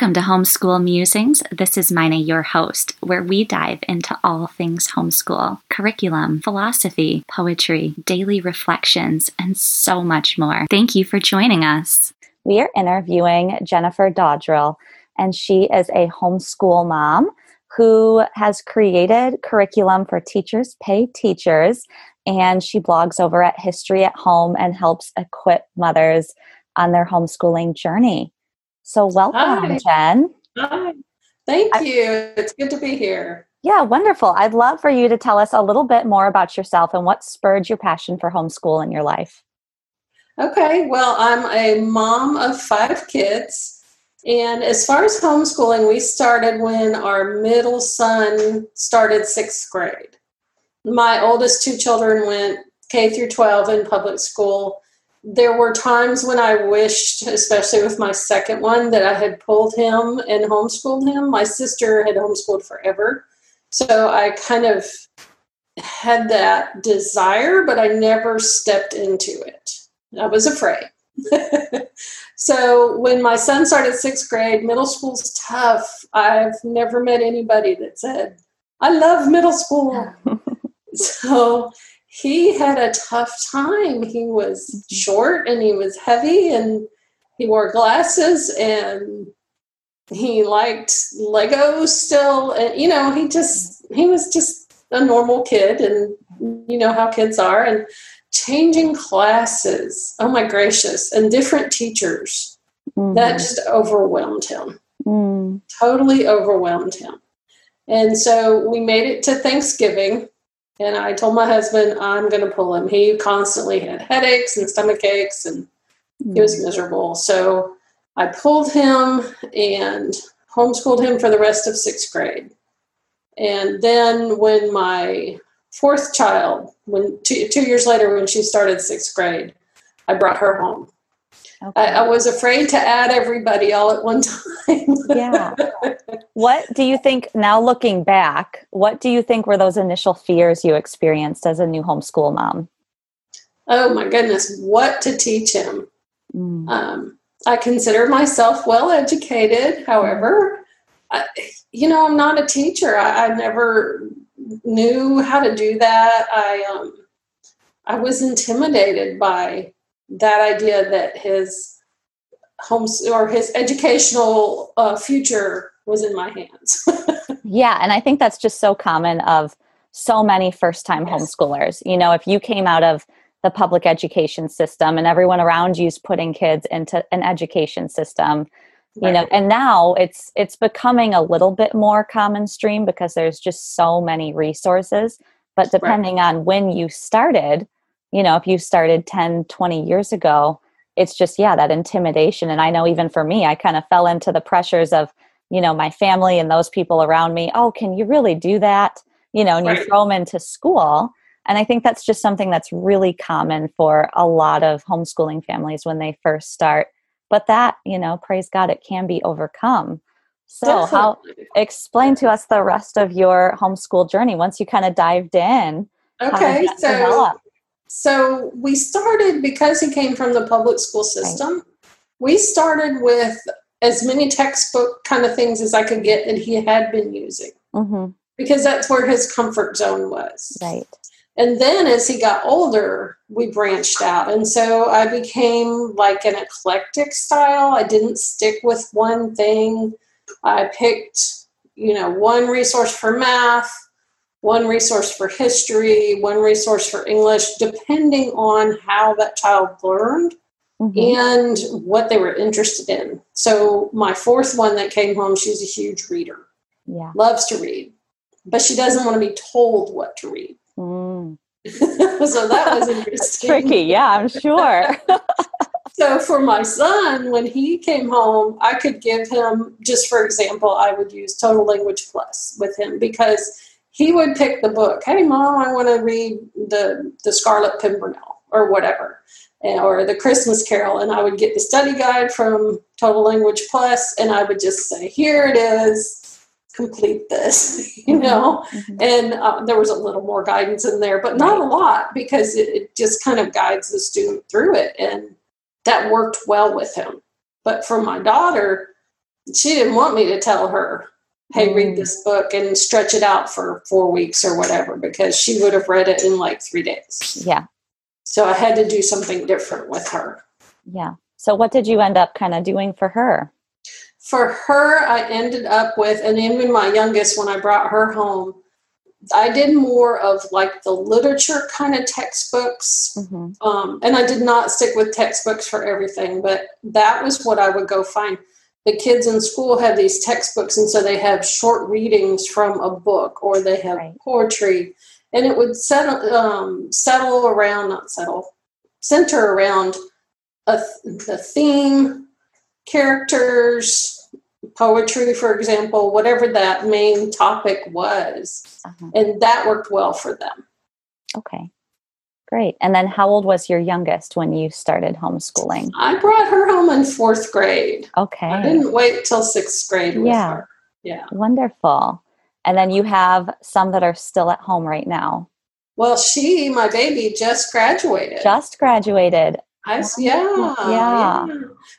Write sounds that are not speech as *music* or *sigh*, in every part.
Welcome to Homeschool Musings. This is Mina, your host, where we dive into all things homeschool curriculum, philosophy, poetry, daily reflections, and so much more. Thank you for joining us. We are interviewing Jennifer Dodrill, and she is a homeschool mom who has created curriculum for teachers pay teachers and she blogs over at history at home and helps equip mothers on their homeschooling journey so, welcome, Hi. Jen. Hi. Thank I, you. It's good to be here. Yeah, wonderful. I'd love for you to tell us a little bit more about yourself and what spurred your passion for homeschool in your life. Okay, well, I'm a mom of five kids. And as far as homeschooling, we started when our middle son started sixth grade. My oldest two children went K through 12 in public school there were times when I wished, especially with my second one, that I had pulled him and homeschooled him. My sister had homeschooled forever. So I kind of had that desire, but I never stepped into it. I was afraid. *laughs* so when my son started sixth grade, middle school's tough. I've never met anybody that said, I love middle school. *laughs* so he had a tough time. He was mm-hmm. short and he was heavy and he wore glasses and he liked Legos still. And, you know, he just, he was just a normal kid and you know how kids are. And changing classes, oh my gracious, and different teachers, mm-hmm. that just overwhelmed him. Mm. Totally overwhelmed him. And so we made it to Thanksgiving and I told my husband, I'm going to pull him. He constantly had headaches and stomach aches and he was mm. miserable. So I pulled him and homeschooled him for the rest of sixth grade. And then when my fourth child, when two, two years later, when she started sixth grade, I brought her home. Okay. I, I, was afraid to add everybody all at one time. yeah. *laughs* What do you think, now looking back, what do you think were those initial fears you experienced as a new homeschool mom? Oh my goodness, what to teach him. Mm. Um, I consider myself well educated. However, I, you know, I'm not a teacher. I, I, never knew how to do that. I um, I was intimidated by that idea that his homes or his educational uh, future was in my hands. *laughs* yeah, and I think that's just so common of so many first time yes. homeschoolers. You know, if you came out of the public education system and everyone around you is putting kids into an education system, you right. know, and now it's it's becoming a little bit more common stream because there's just so many resources, but depending right. on when you started, you know if you started 10 20 years ago it's just yeah that intimidation and i know even for me i kind of fell into the pressures of you know my family and those people around me oh can you really do that you know and right. you throw them into school and i think that's just something that's really common for a lot of homeschooling families when they first start but that you know praise god it can be overcome so Definitely. how explain to us the rest of your homeschool journey once you kind of dived in okay so? So we started because he came from the public school system. Right. We started with as many textbook kind of things as I could get that he had been using mm-hmm. because that's where his comfort zone was. Right. And then as he got older, we branched out. And so I became like an eclectic style. I didn't stick with one thing. I picked, you know, one resource for math, one resource for history, one resource for English, depending on how that child learned mm-hmm. and what they were interested in. So, my fourth one that came home, she's a huge reader. Yeah. Loves to read, but she doesn't want to be told what to read. Mm. *laughs* so that was *laughs* interesting. tricky, yeah, I'm sure. *laughs* so for my son, when he came home, I could give him, just for example, I would use Total Language Plus with him because he would pick the book. Hey, mom, I want to read the the Scarlet Pimpernel or whatever, or the Christmas Carol, and I would get the study guide from Total Language Plus, and I would just say, here it is. Complete this, *laughs* you know, mm-hmm. and uh, there was a little more guidance in there, but not a lot because it, it just kind of guides the student through it, and that worked well with him. But for my daughter, she didn't want me to tell her, hey, Mm. read this book and stretch it out for four weeks or whatever, because she would have read it in like three days. Yeah. So I had to do something different with her. Yeah. So what did you end up kind of doing for her? For her, I ended up with, and even my youngest, when I brought her home, I did more of like the literature kind of textbooks. hmm Um, and I did not stick with textbooks for everything, but that was what I would go find. The kids in school have these textbooks, and so they have short readings from a book, or they have Right. poetry, and it would settle um, settle around, not settle, center around a th- the theme, characters, poetry, for example, whatever that main topic was, Uh-huh. and that worked well for them. Okay. Great. And then how old was your youngest when you started homeschooling? I brought her home in fourth grade. Okay. I didn't wait till sixth grade Yeah. her. Yeah. Wonderful. And then you have some that are still at home right now. Well, she, my baby, just graduated. Just graduated. I, s- yeah, Yeah.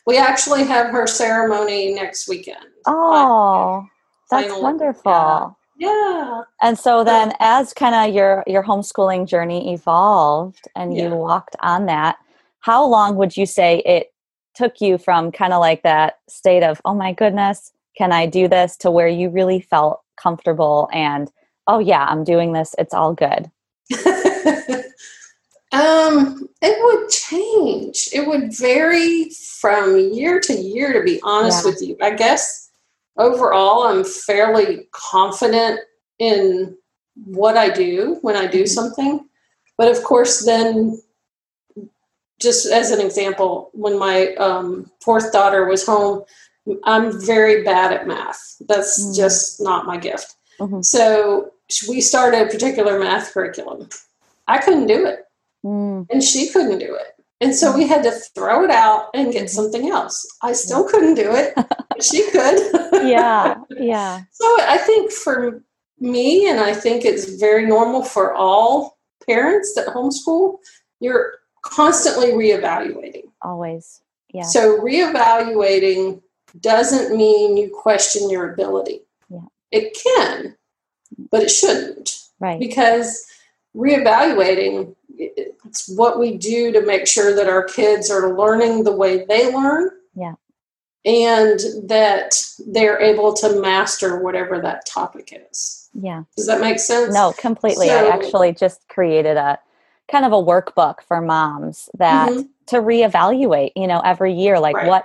We actually have her ceremony next weekend. Oh, that's wonderful. Yeah. And so then as kind of your your homeschooling journey evolved and you walked on that, how long would you say it took you from kind of like that state of, "Oh my goodness, can I do this?" to where you really felt comfortable and, "Oh yeah, I'm doing this. It's all good." *laughs* um, it would change. It would vary from year to year, to be honest Yeah. with you. I guess overall, I'm fairly confident in what I do when I do Mhm. something. But of course, then, just as an example, when my um, fourth daughter was home, I'm very bad at math. That's Mm. just not my gift. Mhm. So we started a particular math curriculum. I couldn't do it Mm, and she couldn't do it. And so we had to throw it out and get mm-hmm. something else. I still couldn't do it. *laughs* she could. yeah, yeah. *laughs* so I think for me, and I think it's very normal for all parents that homeschool, you're constantly reevaluating. Always. Yeah. So reevaluating doesn't mean you question your ability. Yeah. It can, but it shouldn't right. because reevaluating it- it's what we do to make sure that our kids are learning the way they learn Yeah. and that they're able to master whatever that topic is Yeah. does that make sense No, completely. I actually just created a kind of a workbook for moms that Mhm. to reevaluate, you know, every year, like Right. what,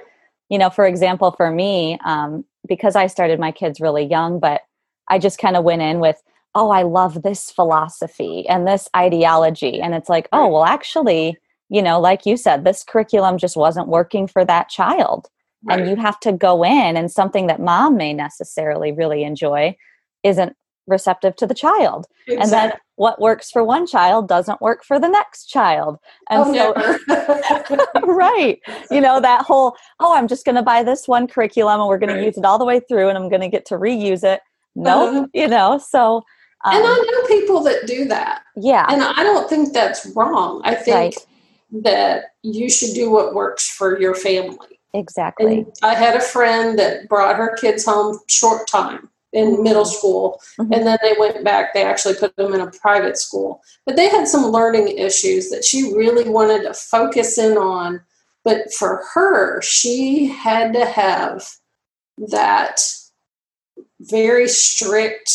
you know, for example, for me, um, because I started my kids really young, but I just kind of went in with, oh, I love this philosophy and this ideology. And it's like, oh, well, actually, you know, like you said, this curriculum just wasn't working for that child. Right. And you have to go in, and something that mom may necessarily really enjoy isn't receptive to the child and then what works for one child doesn't work for the next child and oh, so *laughs* *laughs* right you know that whole oh i'm just going to buy this one curriculum and we're going Right. to use it all the way through and i'm going to get to reuse it no Uh-huh. you know so um, and i know people that do that yeah and i don't think that's wrong i think Right. that you should do what works for your family exactly And I had a friend that brought her kids home short time in Mhm. middle school, Mhm. and then they went back. They actually put them in a private school, but they had some learning issues that she really wanted to focus in on. But for her, she had to have that very strict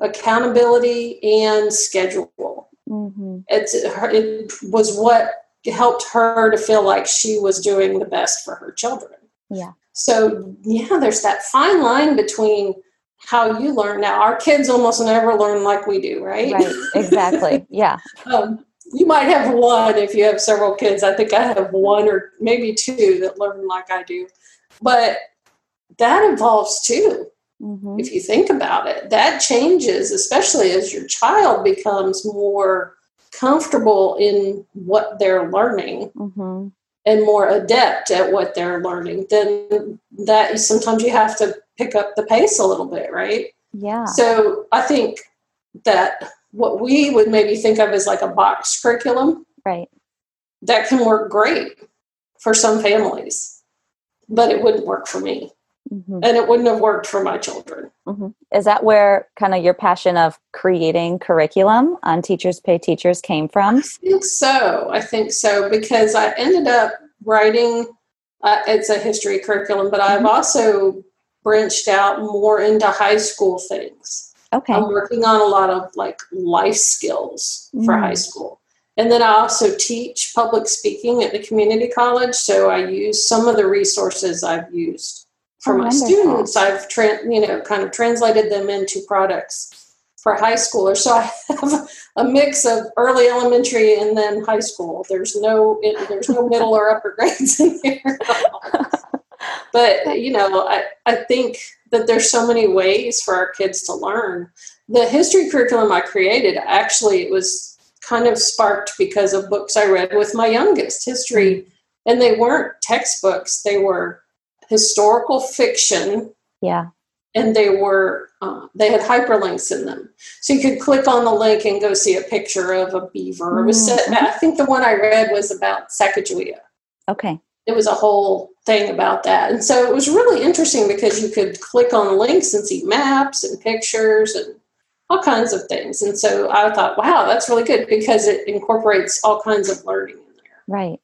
accountability and schedule. hmm It's, it was what helped her to feel like she was doing the best for her children. Yeah. So, yeah, there's that fine line between how you learn. Now, our kids almost never learn like we do, right? right exactly *laughs* yeah um, you might have one if you have several kids. I think I have one or maybe two that learn like I do. But that involves too hmm if you think about it. That changes, especially as your child becomes more comfortable in what they're learning hmm and more adept at what they're learning. Then that sometimes you have to pick up the pace a little bit, right? yeah So I think that what we would maybe think of as like a box curriculum right that can work great for some families, but it wouldn't work for me. Mm-hmm. and it wouldn't have worked for my children. Mm-hmm. Is that where kind of your passion of creating curriculum on Teachers Pay Teachers came from? I think so. I think so because I ended up writing. Uh, it's a history curriculum, but I've mm-hmm. also branched out more into high school things. Okay. I'm working on a lot of like life skills for mm. high school. And then I also teach public speaking at the community college. So I use some of the resources I've used for oh, my wonderful. students. I've tra- you know kind of translated them into products for high schoolers. So I have a mix of early elementary and then high school. There's no it, there's no middle or upper *laughs* grades in here. *laughs* but you know, I, I think that there's so many ways for our kids to learn. The history curriculum I created actually it was kind of sparked because of books I read with my youngest, history. Mm-hmm. And they weren't textbooks, they were historical fiction. Yeah. And they were, uh, they had hyperlinks in them. So you could click on the link and go see a picture of a beaver. It was set, mm-hmm. I think the one I read was about Sacagawea. Okay. It was a whole thing about that. And so it was really interesting because you could click on links and see maps and pictures and all kinds of things. And so I thought, wow, that's really good because it incorporates all kinds of learning in there. Right.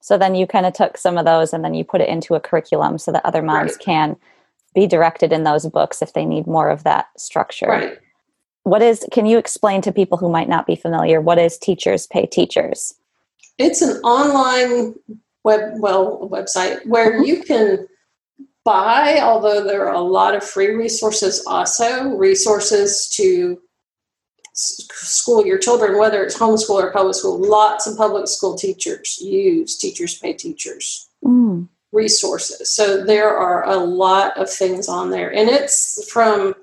So then you kind of took some of those and then you put it into a curriculum so that other moms right. can be directed in those books if they need more of that structure. Right. What is, can you explain to people who might not be familiar, what is Teachers Pay Teachers? It's an online web, well, website where mm-hmm. you can buy, although there are a lot of free resources also, resources to school your children, whether it's homeschool or public school. Lots of public school teachers use Teachers Pay Teachers mm. resources. So there are a lot of things on there. And it's from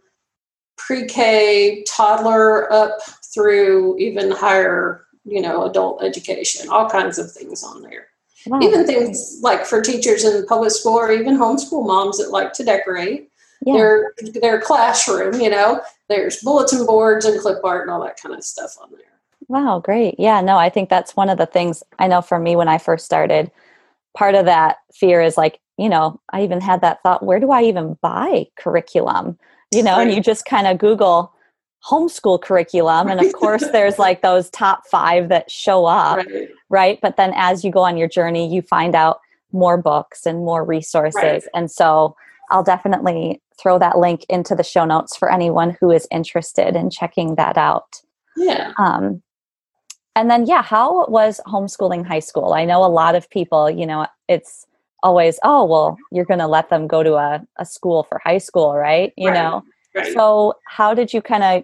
pre K, toddler up through even higher, you know, adult education, all kinds of things on there. Wow. Even things like for teachers in public school or even homeschool moms that like to decorate yeah. their their classroom, you know, there's bulletin boards and clip art and all that kind of stuff on there. Wow, great. Yeah, no, I think that's one of the things I know for me when I first started, part of that fear is like, you know, I even had that thought, where do I even buy curriculum? You know, right. and you just kind of Google homeschool curriculum and of course there's like those top five that show up right. right. but then as you go on your journey you find out more books and more resources right. and so i'll definitely throw that link into the show notes for anyone who is interested in checking that out yeah um, and then yeah how was homeschooling high school i know a lot of people you know it's always oh well you're going to let them go to a, a school for high school right you right. know Right. So, how did you kind of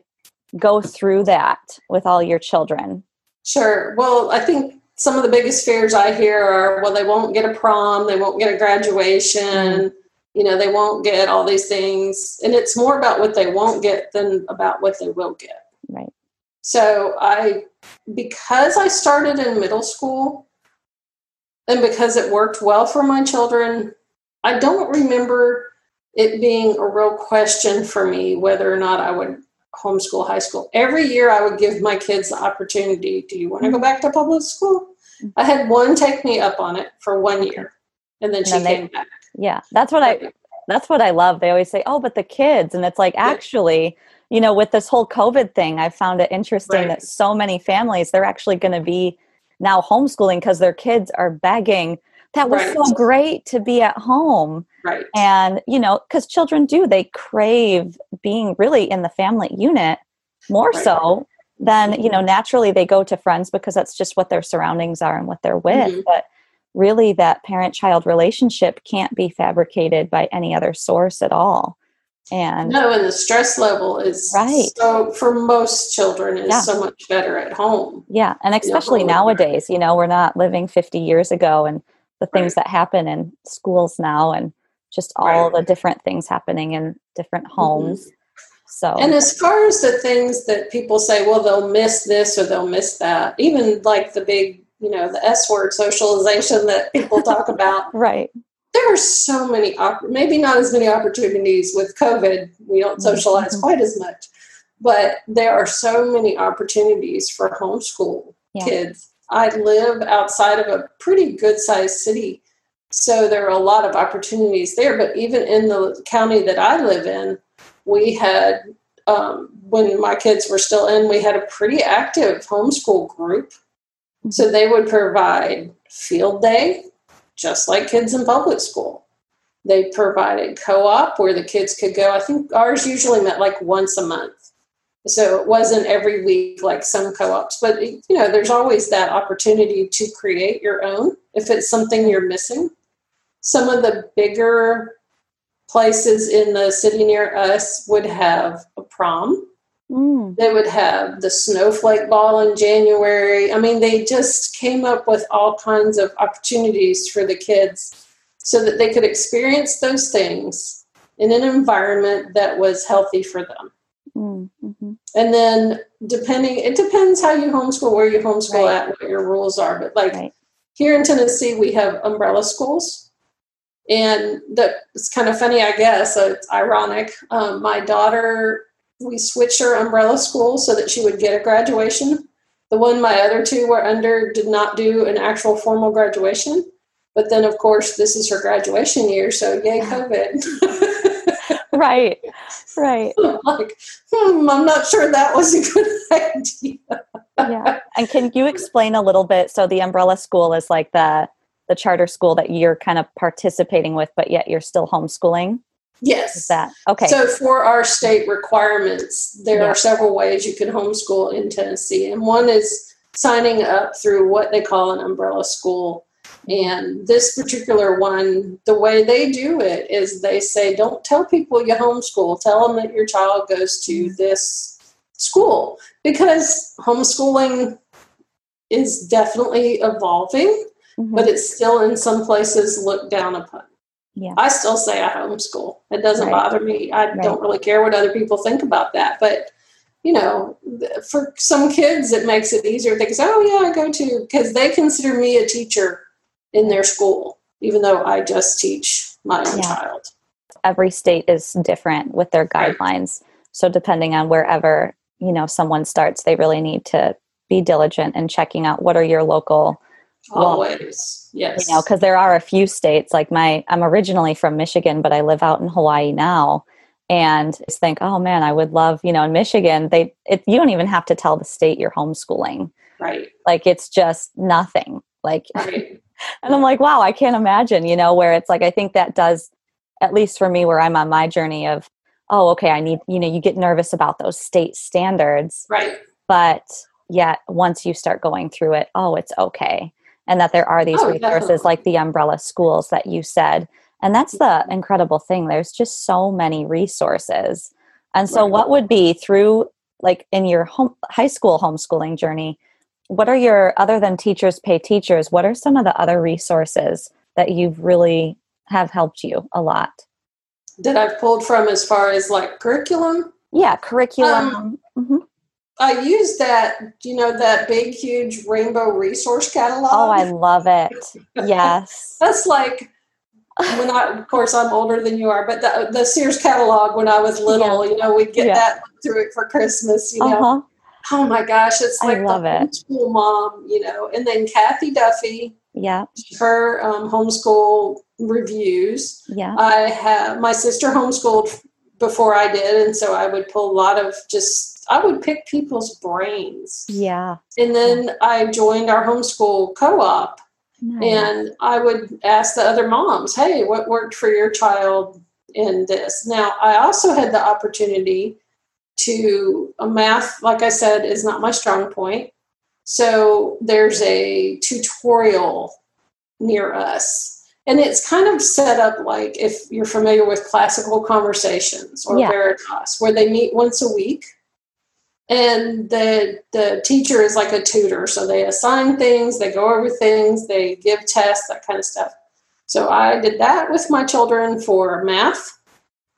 go through that with all your children? Sure. Well, I think some of the biggest fears I hear are well, they won't get a prom, they won't get a graduation, mm-hmm. You know, they won't get all these things. And it's more about what they won't get than about what they will get. Right. So I, because I started in middle school and because it worked well for my children, I don't remember it being a real question for me whether or not I would homeschool high school. Every year I would give my kids the opportunity do you want to go mm-hmm. back to public school? I had one take me up on it for one year and then and she then came they, back. Yeah, that's what I that's what I love. They always say, "Oh, but the kids." And it's like actually, you know, with this whole COVID thing, I found it interesting right. that so many families they're actually going to be now homeschooling because their kids are begging that was right. so great to be at home right and you know because children do they crave being really in the family unit more right. so than you know mm-hmm. naturally they go to friends because that's just what their surroundings are and what they're with mm-hmm. but really that parent child relationship can't be fabricated by any other source at all and no and the stress level is right so for most children is yeah. so much better at home yeah and especially you know, nowadays you know we're not living 50 years ago and the things right. that happen in schools now and just all right. the different things happening in different mm-hmm. homes. Mm-hmm. So, and as far as the things that people say, well, they'll miss this or they'll miss that, even like the big, you know, the S word socialization that people talk *laughs* about. right. There are so many, maybe not as many opportunities with COVID. We don't mm-hmm. socialize mm-hmm. quite as much, but there are so many opportunities for homeschool yeah. kids I live outside of a pretty good sized city. So there are a lot of opportunities there. But even in the county that I live in, we had, um, when my kids were still in, we had a pretty active homeschool group. So they would provide field day, just like kids in public school. They provided co op where the kids could go. I think ours usually met like once a month. So it wasn't every week like some co ops, but you know, there's always that opportunity to create your own if it's something you're missing. Some of the bigger places in the city near us would have a prom. Mm. They would have the snowflake ball in January. I mean, they just came up with all kinds of opportunities for the kids so that they could experience those things in an environment that was healthy for them. Mm. hmm And then, depending, it depends how you homeschool, where you homeschool Right. at, what your rules are. But like Right. here in Tennessee, we have umbrella schools. And that it's kind of funny, I guess. So it's ironic. Um, my daughter, we switched her umbrella school so that she would get a graduation. The one my other two were under did not do an actual formal graduation. But then, of course, this is her graduation year. So, yay, COVID. *laughs* Right. Right. *laughs* like, hmm, I'm not sure that was a good *laughs* idea. Yeah. And can you explain a little bit? So the umbrella school is like the the charter school that you're kind of participating with, but yet you're still homeschooling. Yes. Is that okay? So, for our state requirements, there Yeah. are several ways you can homeschool in Tennessee. And one is signing up through what they call an umbrella school. And this particular one, the way they do it is they say, don't tell people you homeschool, tell them that your child goes to this school because homeschooling is definitely evolving, Mhm. but it's still in some places looked down upon. Yeah. I still say I homeschool. It doesn't Right. bother me. I Right. don't really care what other people think about that. But, you know, for some kids, it makes it easier. They say, oh, yeah, I go to, because they consider me a teacher in their school, even though I just teach my own Yeah. child. Every state is different with their Right. guidelines. So depending on wherever, you know, someone starts, they really need to be diligent in checking out what are your local Well, Always. Yes. you know because there are a few states like my i'm originally from michigan but i live out in hawaii now and just think oh man i would love you know in michigan they it, you don't even have to tell the state you're homeschooling right. like it's just nothing like *laughs* Right. and i'm like wow i can't imagine you know where it's like i think that does at least for me where i'm on my journey of oh okay i need you know you get nervous about those state standards right. but yet once you start going through it oh it's okay and that there are these Oh, resources definitely. like the umbrella schools that you said and that's the incredible thing there's just so many resources and so Right. what would be through like in your home high school homeschooling journey what are your other than teachers pay teachers what are some of the other resources that you've really have helped you a lot That I've pulled from as far as like curriculum. yeah curriculum Mhm. I use that, you know, that big, huge rainbow resource catalog. oh i love it yes *laughs* That's like when I, of course, I'm older than you are, but the, the Sears catalog when I was little, you know, we'd get Yeah. that through it for Christmas, you know. uh-huh Oh my gosh, it's like I love the it. homeschool mom, you know. And then Cathy Duffy, yeah her um, homeschool reviews. yeah I have my sister homeschooled before I did, and so I would pull a lot of just I would pick people's brains. yeah And then I joined our homeschool co-op Nice. and I would ask the other moms, hey, what worked for your child in this? Now, I also had the opportunity to, uh, math, like I said, is not my strong point. So there's a tutorial near us. And it's kind of set up like if you're familiar with classical conversations or Yeah. Veritas, where they meet once a week and the the teacher is like a tutor so they assign things they go over things they give tests that kind of stuff so i did that with my children for math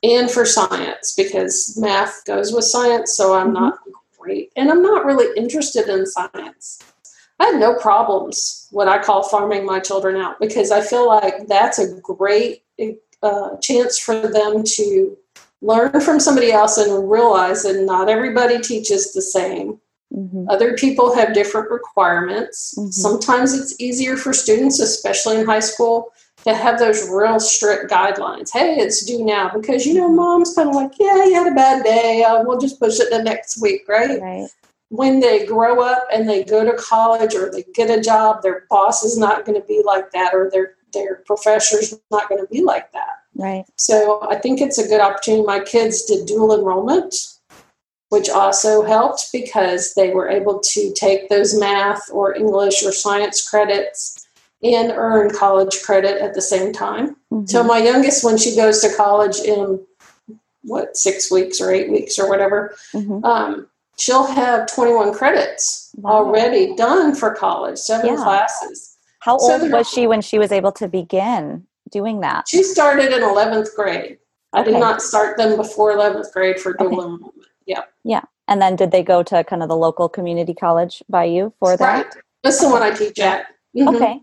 and for science because math goes with science so i'm Mhm. not great and i'm not really interested in science i had no problems what i call farming my children out because i feel like that's a great uh, chance for them to learn from somebody else and realize that not everybody teaches the same. Mhm. Other people have different requirements. Mhm. Sometimes it's easier for students, especially in high school, to have those real strict guidelines. Hey, it's due now because you know, mom's kind of like, yeah, you had a bad day. Uh, we'll just push it to next week, right? Right. When they grow up and they go to college or they get a job, their boss is not going to be like that, or their their professor's not going to be like that. Right. So I think it's a good opportunity. My kids did dual enrollment, which also helped because they were able to take those math or English or science credits and earn college credit at the same time. Mhm. So my youngest, when she goes to college in what six weeks or eight weeks or whatever, Mhm. um, she'll have 21 credits Wow. already done for college, seven Yeah. classes. How So old was she when she was able to begin doing that? She started in 11th grade. I did not start them before 11th grade for dual Okay. enrollment. Yeah. And then did they go to kind of the local community college by you for that? Right. That's the one I teach at. Mhm. Okay.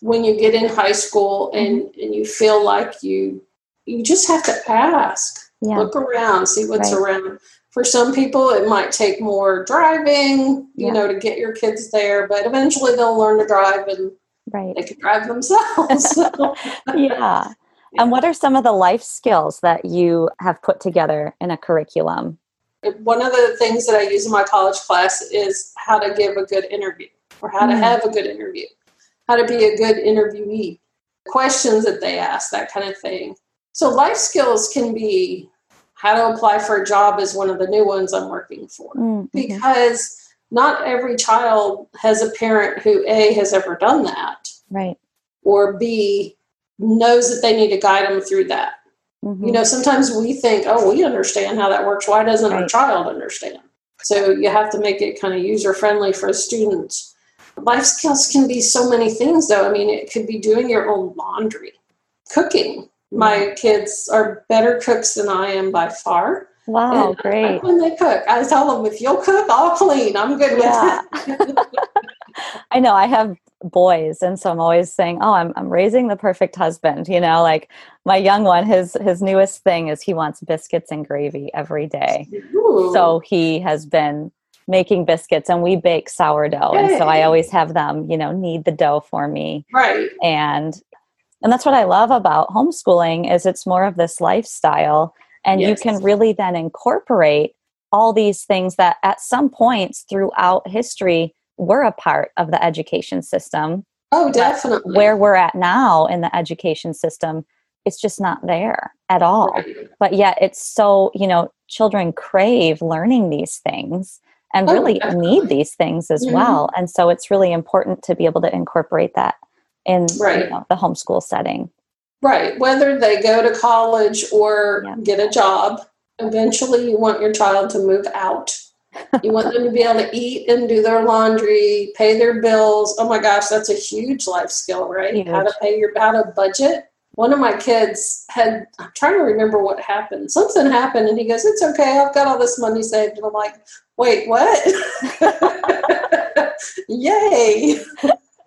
When you get in high school and, Mm-hmm. and you feel like you you just have to ask. Yeah. Look around, see what's Right. around. For some people it might take more driving, you Yeah. know, to get your kids there, but eventually they'll learn to drive and Right. they can drive themselves. *laughs* Yeah. And what are some of the life skills that you have put together in a curriculum? one of the things that I use in my college class is how to give a good interview or how to Mm. have a good interview, how to be a good interviewee, questions that they ask, that kind of thing. So, life skills can be how to apply for a job, is one of the new ones I'm working for Mm, because not every child has a parent who A has ever done that Right. or B knows that they need to guide them through that. Mhm. You know, sometimes we think, oh, we understand how that works. Why doesn't our child understand? So you have to make it kind of user friendly for students. Life skills can be so many things, though. I mean, it could be doing your own laundry, cooking. My kids are better cooks than I am by far. Wow, And great. when they cook, I tell them, if you'll cook, I'll clean. I'm good with Yeah. it. *laughs* *laughs* I know I have boys and so I'm always saying, "Oh, I'm I'm raising the perfect husband." You know, like my young one his his newest thing is he wants biscuits and gravy every day. Ooh. So he has been making biscuits and we bake sourdough and so I always have them, you know, knead the dough for me right. and and that's what I love about homeschooling is it's more of this lifestyle and you can really then incorporate all these things that at some points throughout history were a part of the education system Oh, definitely. where we're at now in the education system it's just not there at all Right. but yet it's so you know children crave learning these things and Oh, really definitely. need these things as Mhm. well and so it's really important to be able to incorporate that in you know, the homeschool setting Right. Whether they go to college or Yeah. get a job, eventually you want your child to move out. you want them to be able to eat and do their laundry, pay their bills. Oh my gosh, that's a huge life skill, right? How to pay your how to budget. One of my kids had I'm trying to remember what happened. Something happened and he goes, It's okay, I've got all this money saved. And I'm like, wait, what? *laughs* *laughs* Yay.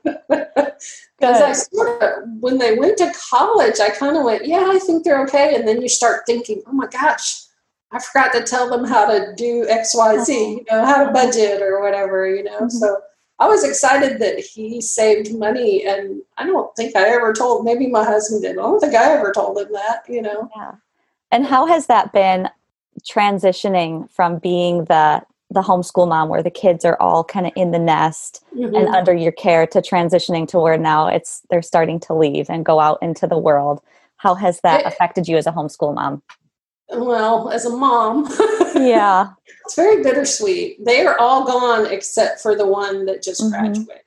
Because I sort of, when they went to college, I kind of went, yeah, I think they're okay. And then you start thinking, oh my gosh, I forgot to tell them how to do X, Y, Z, you know, how to budget or whatever, you know. Mhm. So I was excited that he saved money. And I don't think I ever told, maybe my husband did. I don't think I ever told him that, you know. Yeah. And how has that been transitioning from being the the homeschool mom where the kids are all kind of in the nest and Mhm. under your care to transitioning to where now it's they're starting to leave and go out into the world? How has that It- affected you as a homeschool mom? Well, as a mom, Yeah. *laughs* it's very bittersweet. They are all gone except for the one that just Mhm. graduated.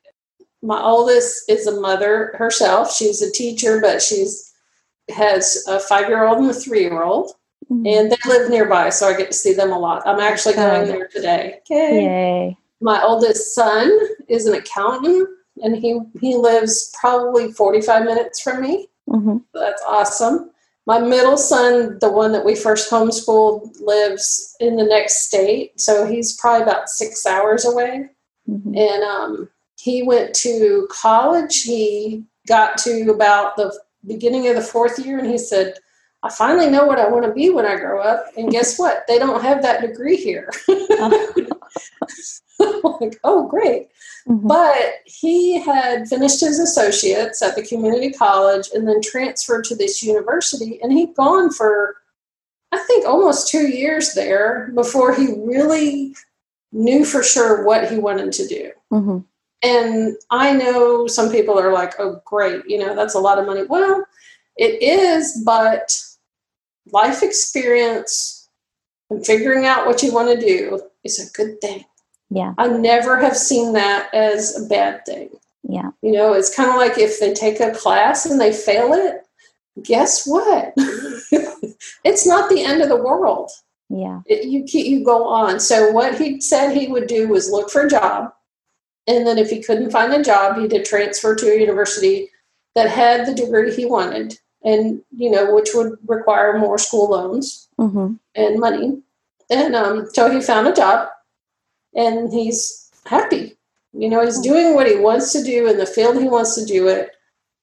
My oldest is a mother herself. She's a teacher, but she's has a five year old and a three year old, Mm-hmm. and they live nearby, so I get to see them a lot. I'm actually going there today. Okay. Yay. My oldest son is an accountant, and he he lives probably 45 minutes from me. hmm That's awesome. My middle son, the one that we first homeschooled, lives in the next state. So he's probably about six hours away. hmm And um, he went to college. He got to about the beginning of the fourth year and he said, I finally know what I want to be when I grow up. And guess what? They don't have that degree here. *laughs* like, oh, great. Mm-hmm. But he had finished his associates at the community college and then transferred to this university. And he'd gone for, I think, almost two years there before he really knew for sure what he wanted to do. Mm-hmm. And I know some people are like, oh, great, you know, that's a lot of money. Well, it is, but life experience and figuring out what you want to do is a good thing. Yeah. I never have seen that as a bad thing. Yeah. You know, it's kind of like if they take a class and they fail it, guess what? *laughs* it's not the end of the world. Yeah. It, you keep, you go on. So what he said he would do was look for a job. And then if he couldn't find a job, he did transfer to a university that had the degree he wanted and, you know, which would require more school loans mm-hmm. and money. And um, so he found a job and he's happy. You know, he's doing what he wants to do in the field he wants to do it,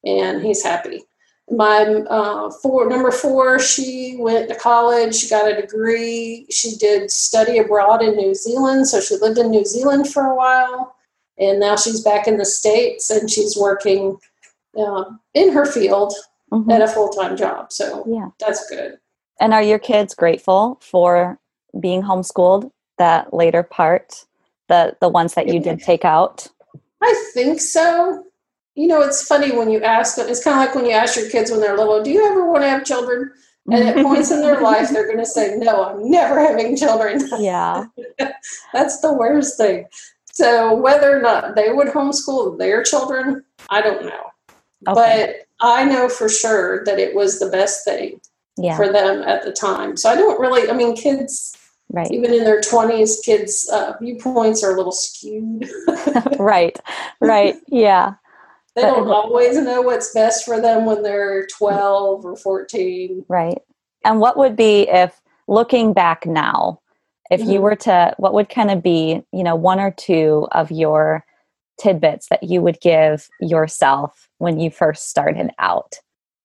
and he's happy. My uh, four number four, she went to college, she got a degree. She did study abroad in New Zealand, so she lived in New Zealand for a while, and now she's back in the states and she's working uh, in her field mm-hmm. at a full time job. So yeah, that's good. And are your kids grateful for being homeschooled? that later part, the the ones that you did take out? I think so. You know, it's funny when you ask them. It's kind of like when you ask your kids when they're little, "Do you ever want to have children?" And at points in their *laughs* life, they're going to say, "No, I'm never having children." Yeah, *laughs* that's the worst thing. So whether or not they would homeschool their children, I don't know. Okay. But I know for sure that it was the best thing yeah. for them at the time. So I don't really. I mean, kids right even in their 20s kids uh, viewpoints are a little skewed *laughs* right right yeah *laughs* they don't always know what's best for them when they're 12 or 14 right and what would be if looking back now if mm-hmm. you were to what would kind of be you know one or two of your tidbits that you would give yourself when you first started out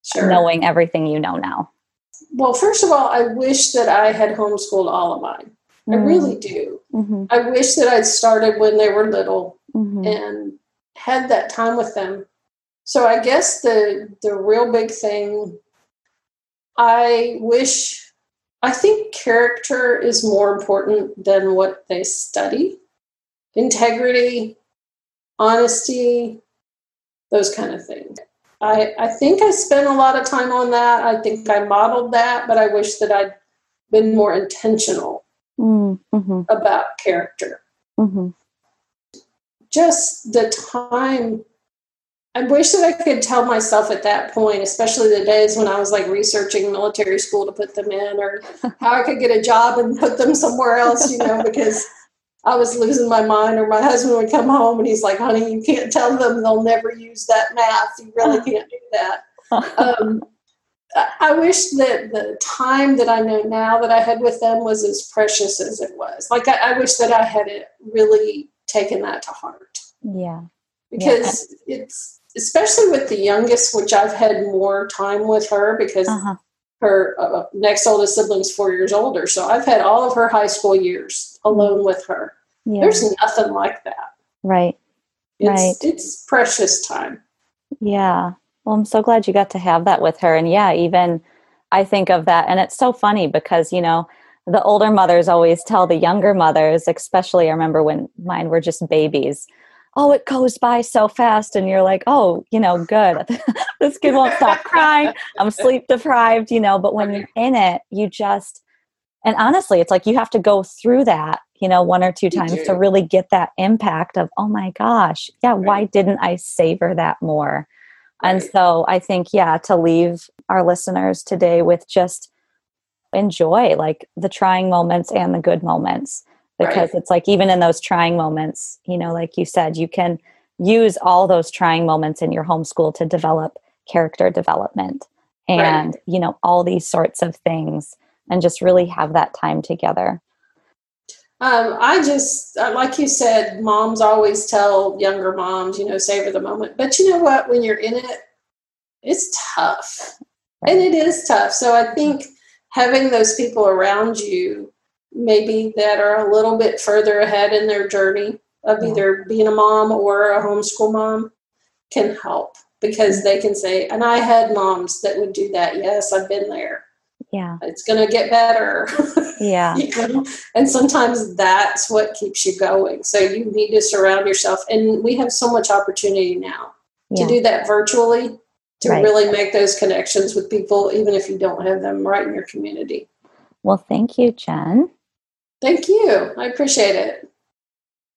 sure. knowing everything you know now well, first of all, I wish that I had homeschooled all of mine. Mm-hmm. I really do. Mm-hmm. I wish that I'd started when they were little mm-hmm. and had that time with them. So I guess the the real big thing I wish I think character is more important than what they study. Integrity, honesty, those kind of things. I, I think I spent a lot of time on that. I think I modeled that, but I wish that I'd been more intentional mm-hmm. about character. Mm-hmm. Just the time. I wish that I could tell myself at that point, especially the days when I was like researching military school to put them in, or *laughs* how I could get a job and put them somewhere else, you know, because I was losing my mind, or my husband would come home and he's like, honey, you can't tell them they'll never use that math. You really can't do that. *laughs* Um, I wish that the time that I know now that I had with them was as precious as it was. Like, I, I wish that I had it really taken that to heart. Yeah. Because yeah. it's, especially with the youngest, which I've had more time with her because uh-huh. Her uh, next oldest sibling's four years older. So I've had all of her high school years alone with her. Yeah. There's nothing like that. Right. It's, right. It's precious time. Yeah. Well, I'm so glad you got to have that with her. And yeah, even I think of that. And it's so funny because, you know, the older mothers always tell the younger mothers, especially I remember when mine were just babies, oh, it goes by so fast. And you're like, oh, you know, good. *laughs* this kid won't stop crying. I'm sleep deprived, you know, but when you're in it, you just, and honestly it's like you have to go through that you know one or two times to really get that impact of oh my gosh yeah right. why didn't i savor that more right. and so i think yeah to leave our listeners today with just enjoy like the trying moments and the good moments because right. it's like even in those trying moments you know like you said you can use all those trying moments in your homeschool to develop character development and you know all these sorts of things and just really have that time together? Um, I just, uh, like you said, moms always tell younger moms, you know, savor the moment. But you know what? When you're in it, it's tough. Right. And it is tough. So I think having those people around you, maybe that are a little bit further ahead in their journey of either being a mom or a homeschool mom, can help because they can say, and I had moms that would do that. Yes, I've been there. Yeah. It's going to get better. *laughs* Yeah. you know? And sometimes that's what keeps you going. So you need to surround yourself. And we have so much opportunity now yeah. to do that virtually to right. really make those connections with people, even if you don't have them right in your community. Well, thank you, Jen. Thank you. I appreciate it.